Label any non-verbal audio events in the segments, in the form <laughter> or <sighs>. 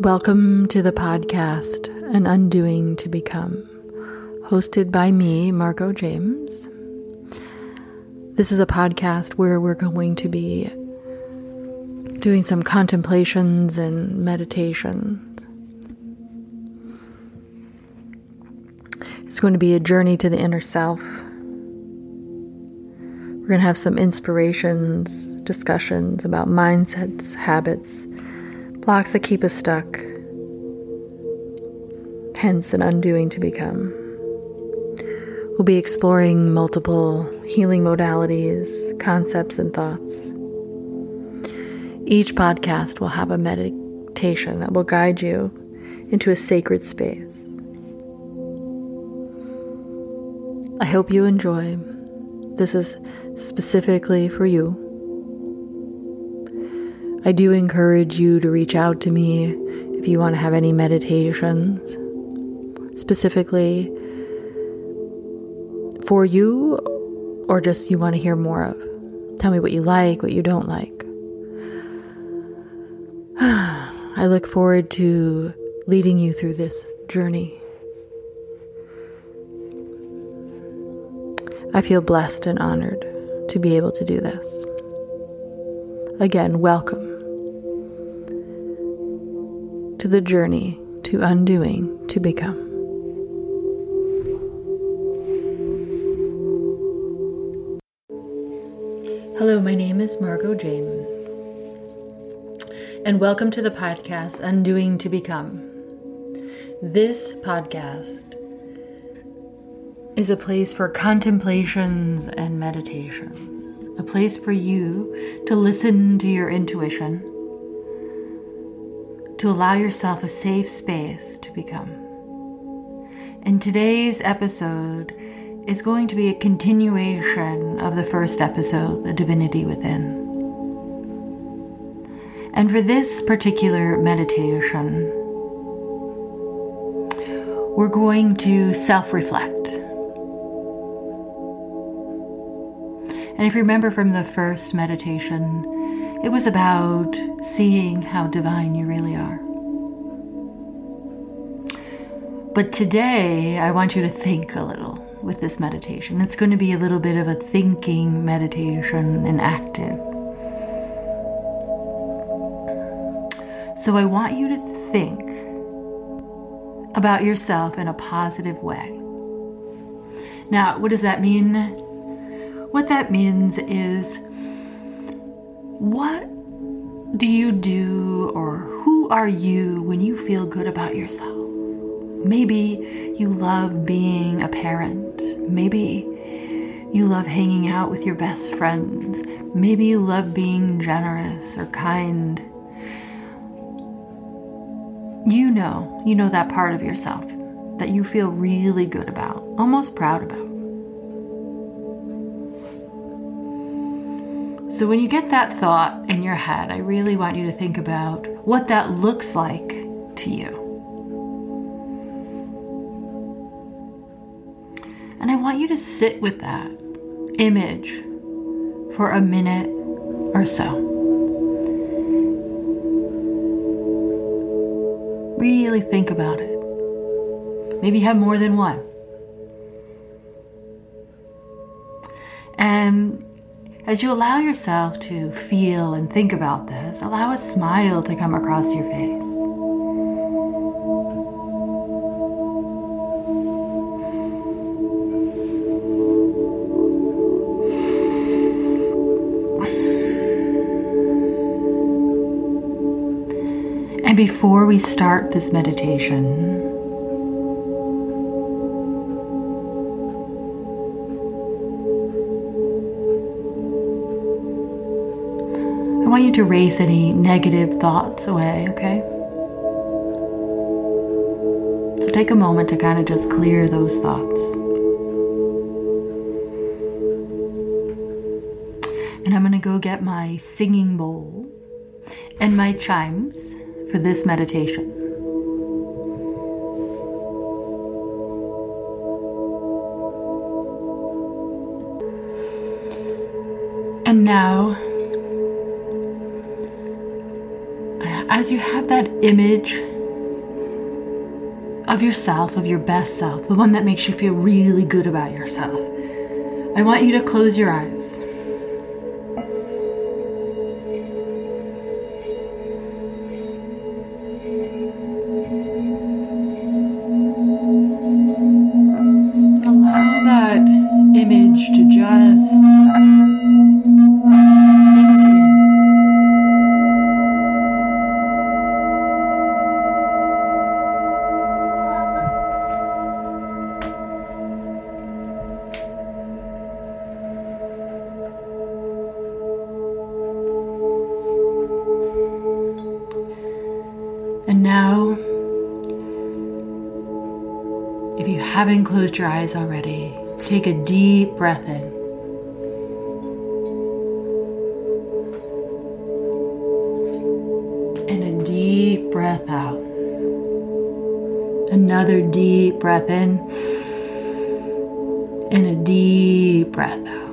Welcome to the podcast, An Undoing to Become, hosted by me, Margot James. This is a podcast where we're going to be doing some contemplations and meditations. It's going to be a journey to the inner self. We're going to have some inspirations, discussions about mindsets, habits, blocks that keep us stuck, hence an undoing to become. We'll be exploring multiple healing modalities, concepts, and thoughts. Each podcast will have a meditation that will guide you into a sacred space. I hope you enjoy. This is specifically for you. I do encourage you to reach out to me if you want to have any meditations specifically for you or just you want to hear more of. Tell me what you like, what you don't like. <sighs> I look forward to leading you through this journey. I feel blessed and honored to be able to do this. Again, welcome to the journey to undoing to become. Hello, my name is Margot James, and welcome to the podcast Undoing to Become. This podcast is a place for contemplations and meditation, a place for you to listen to your intuition to allow yourself a safe space to become. And today's episode is going to be a continuation of the first episode, The Divinity Within. And for this particular meditation, we're going to self reflect. And if you remember from the first meditation, it was about seeing how divine you really are. But today, I want you to think a little with this meditation. It's going to be a little bit of a thinking meditation and active. So I want you to think about yourself in a positive way. Now, what does that mean? What that means is what do you do or who are you when you feel good about yourself? Maybe you love being a parent. Maybe you love hanging out with your best friends. Maybe you love being generous or kind. You know, you know that part of yourself that you feel really good about, almost proud about. So, when you get that thought in your head, I really want you to think about what that looks like to you. And I want you to sit with that image for a minute or so. Really think about it. Maybe have more than one. And as you allow yourself to feel and think about this, allow a smile to come across your face. And before we start this meditation, want you to race any negative thoughts away, okay? So take a moment to kind of just clear those thoughts. And I'm going to go get my singing bowl and my chimes for this meditation. I as you have that image of yourself, of your best self, the one that makes you feel really good about yourself, I want you to close your eyes. Closed your eyes already, take a deep breath in. And a deep breath out. Another deep breath in. And a deep breath out.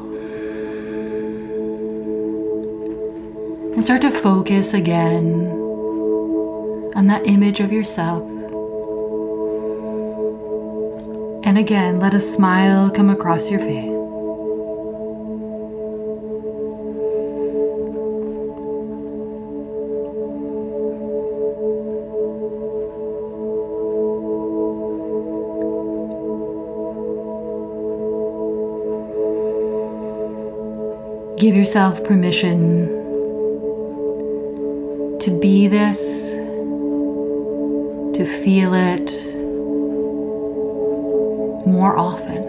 And start to focus again on that image of yourself And again, let a smile come across your face. Give yourself permission to be this, to feel it, more often.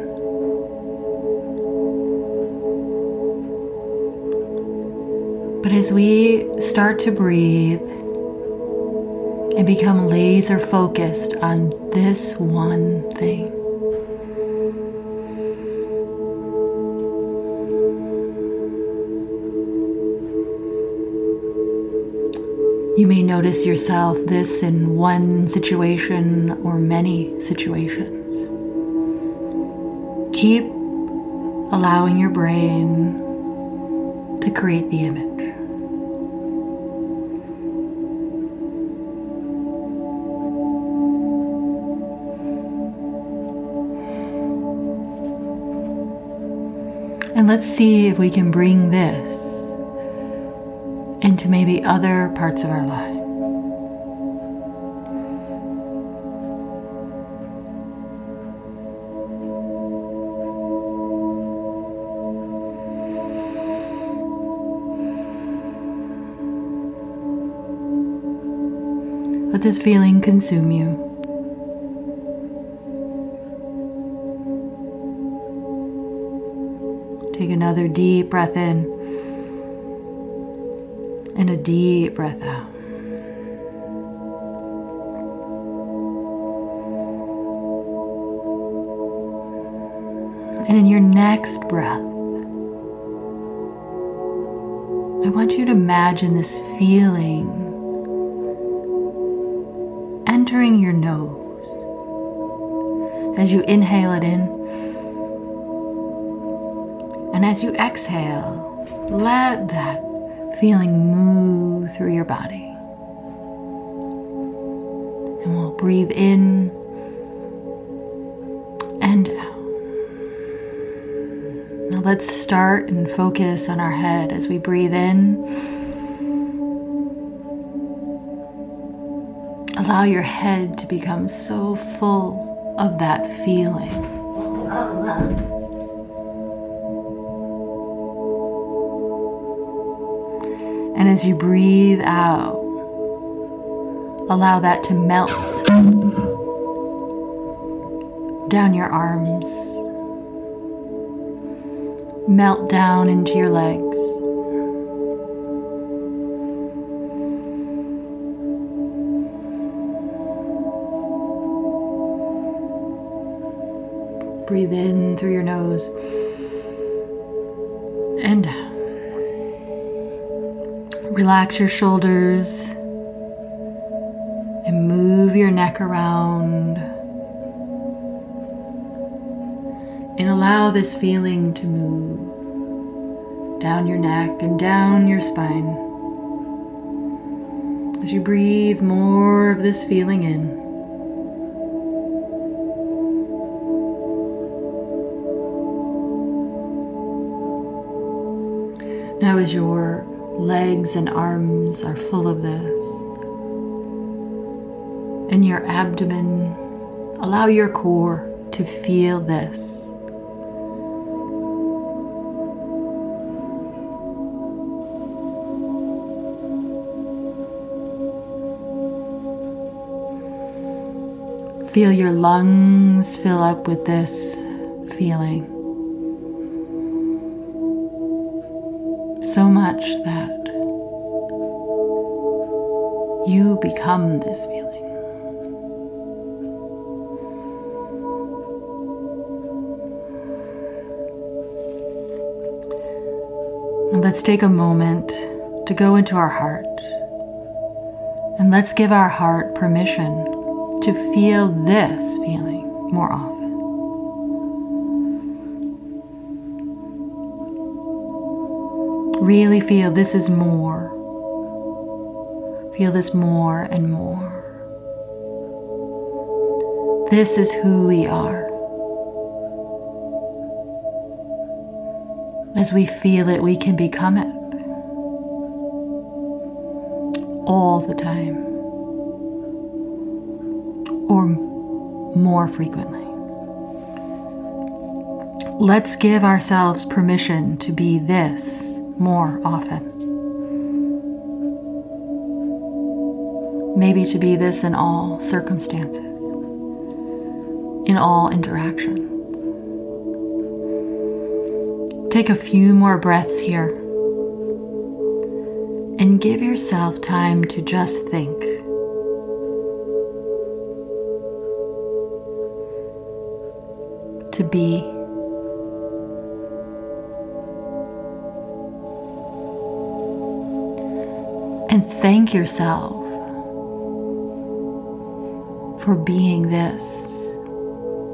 But as we start to breathe and become laser focused on this one thing, You may notice yourself this in one situation or many situations. Keep allowing your brain to create the image. And let's see if we can bring this into maybe other parts of our life. Let this feeling consume you. Take another deep breath in and a deep breath out. And in your next breath, I want you to imagine this feeling entering your nose. As you inhale it in, and as you exhale, let that feeling move through your body. And we'll breathe in and out. Now let's start and focus on our head as we breathe in. Allow your head to become so full of that feeling. And as you breathe out, allow that to melt down your arms, melt down into your legs. Breathe in through your nose and uh, Relax your shoulders and move your neck around. And allow this feeling to move down your neck and down your spine. As you breathe more of this feeling in, as your legs and arms are full of this, and your abdomen, allow your core to feel this. Feel your lungs fill up with this feeling. So much that you become this feeling. let's take a moment to go into our heart. And let's give our heart permission to feel this feeling more often. Really feel this is more. Feel this more and more. This is who we are. As we feel it, we can become it all the time or more frequently. Let's give ourselves permission to be this more often. Maybe to be this in all circumstances, in all interactions. Take a few more breaths here and give yourself time to just think. To be And thank yourself for being this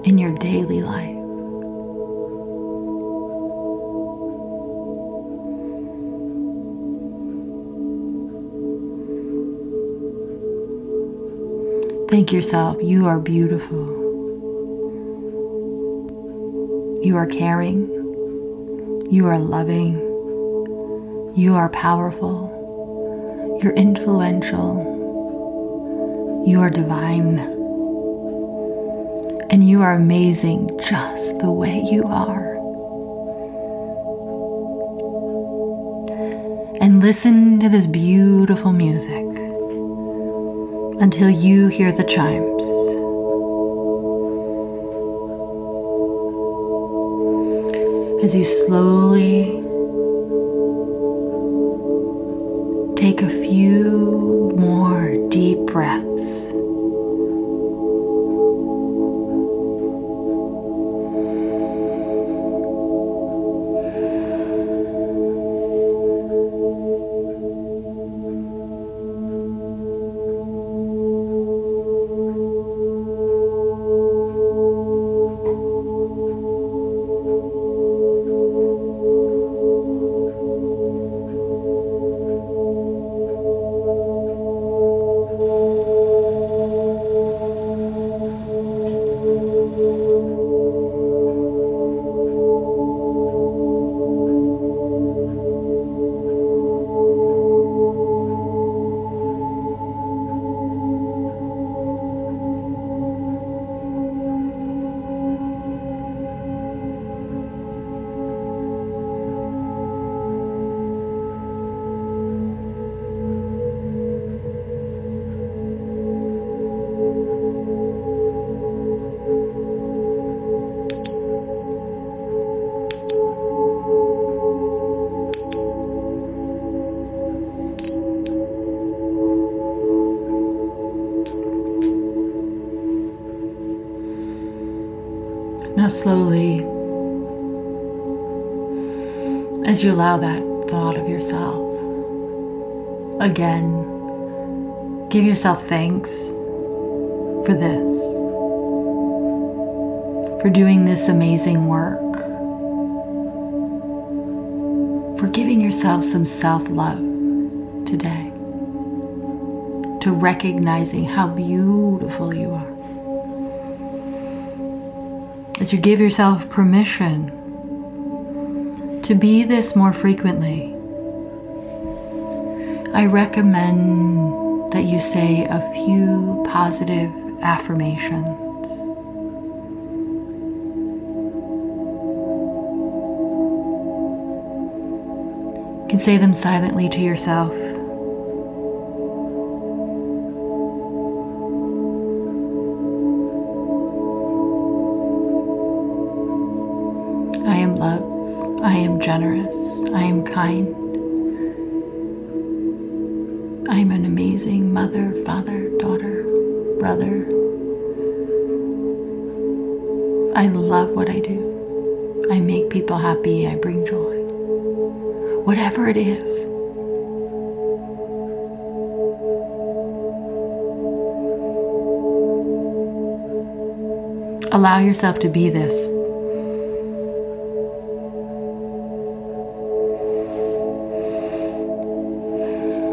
in your daily life. Thank yourself. You are beautiful. You are caring. You are loving. You are powerful. You're influential. You are divine. And you are amazing just the way you are. And listen to this beautiful music until you hear the chimes. As you slowly take a few more deep breaths. Now, slowly, as you allow that thought of yourself, again, give yourself thanks for this, for doing this amazing work, for giving yourself some self love today. to recognizing how beautiful you are. As you give yourself permission to be this more frequently, I recommend that you say a few positive affirmations. You can say them silently to yourself. I am love. I am generous. I am kind. I am an amazing mother, father, daughter, brother. I love what I do. I make people happy. I bring joy. Whatever it is. Allow yourself to be this.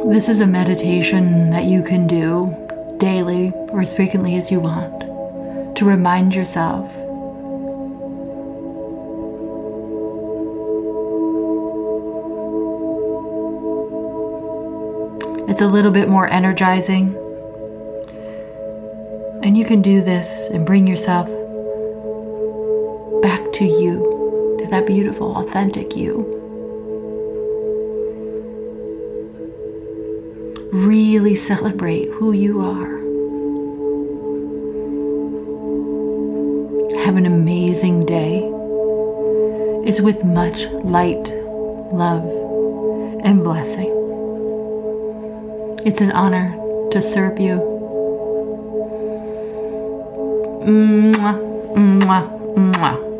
This is a meditation that you can do daily or as frequently as you want to remind yourself It's a little bit more energizing. And you can do this and bring yourself back to you, to that beautiful, authentic you. Really celebrate who you are. Have an amazing day. It's with much light, love, and blessing. It's an honor to serve you. Mwah, mwah, mwah.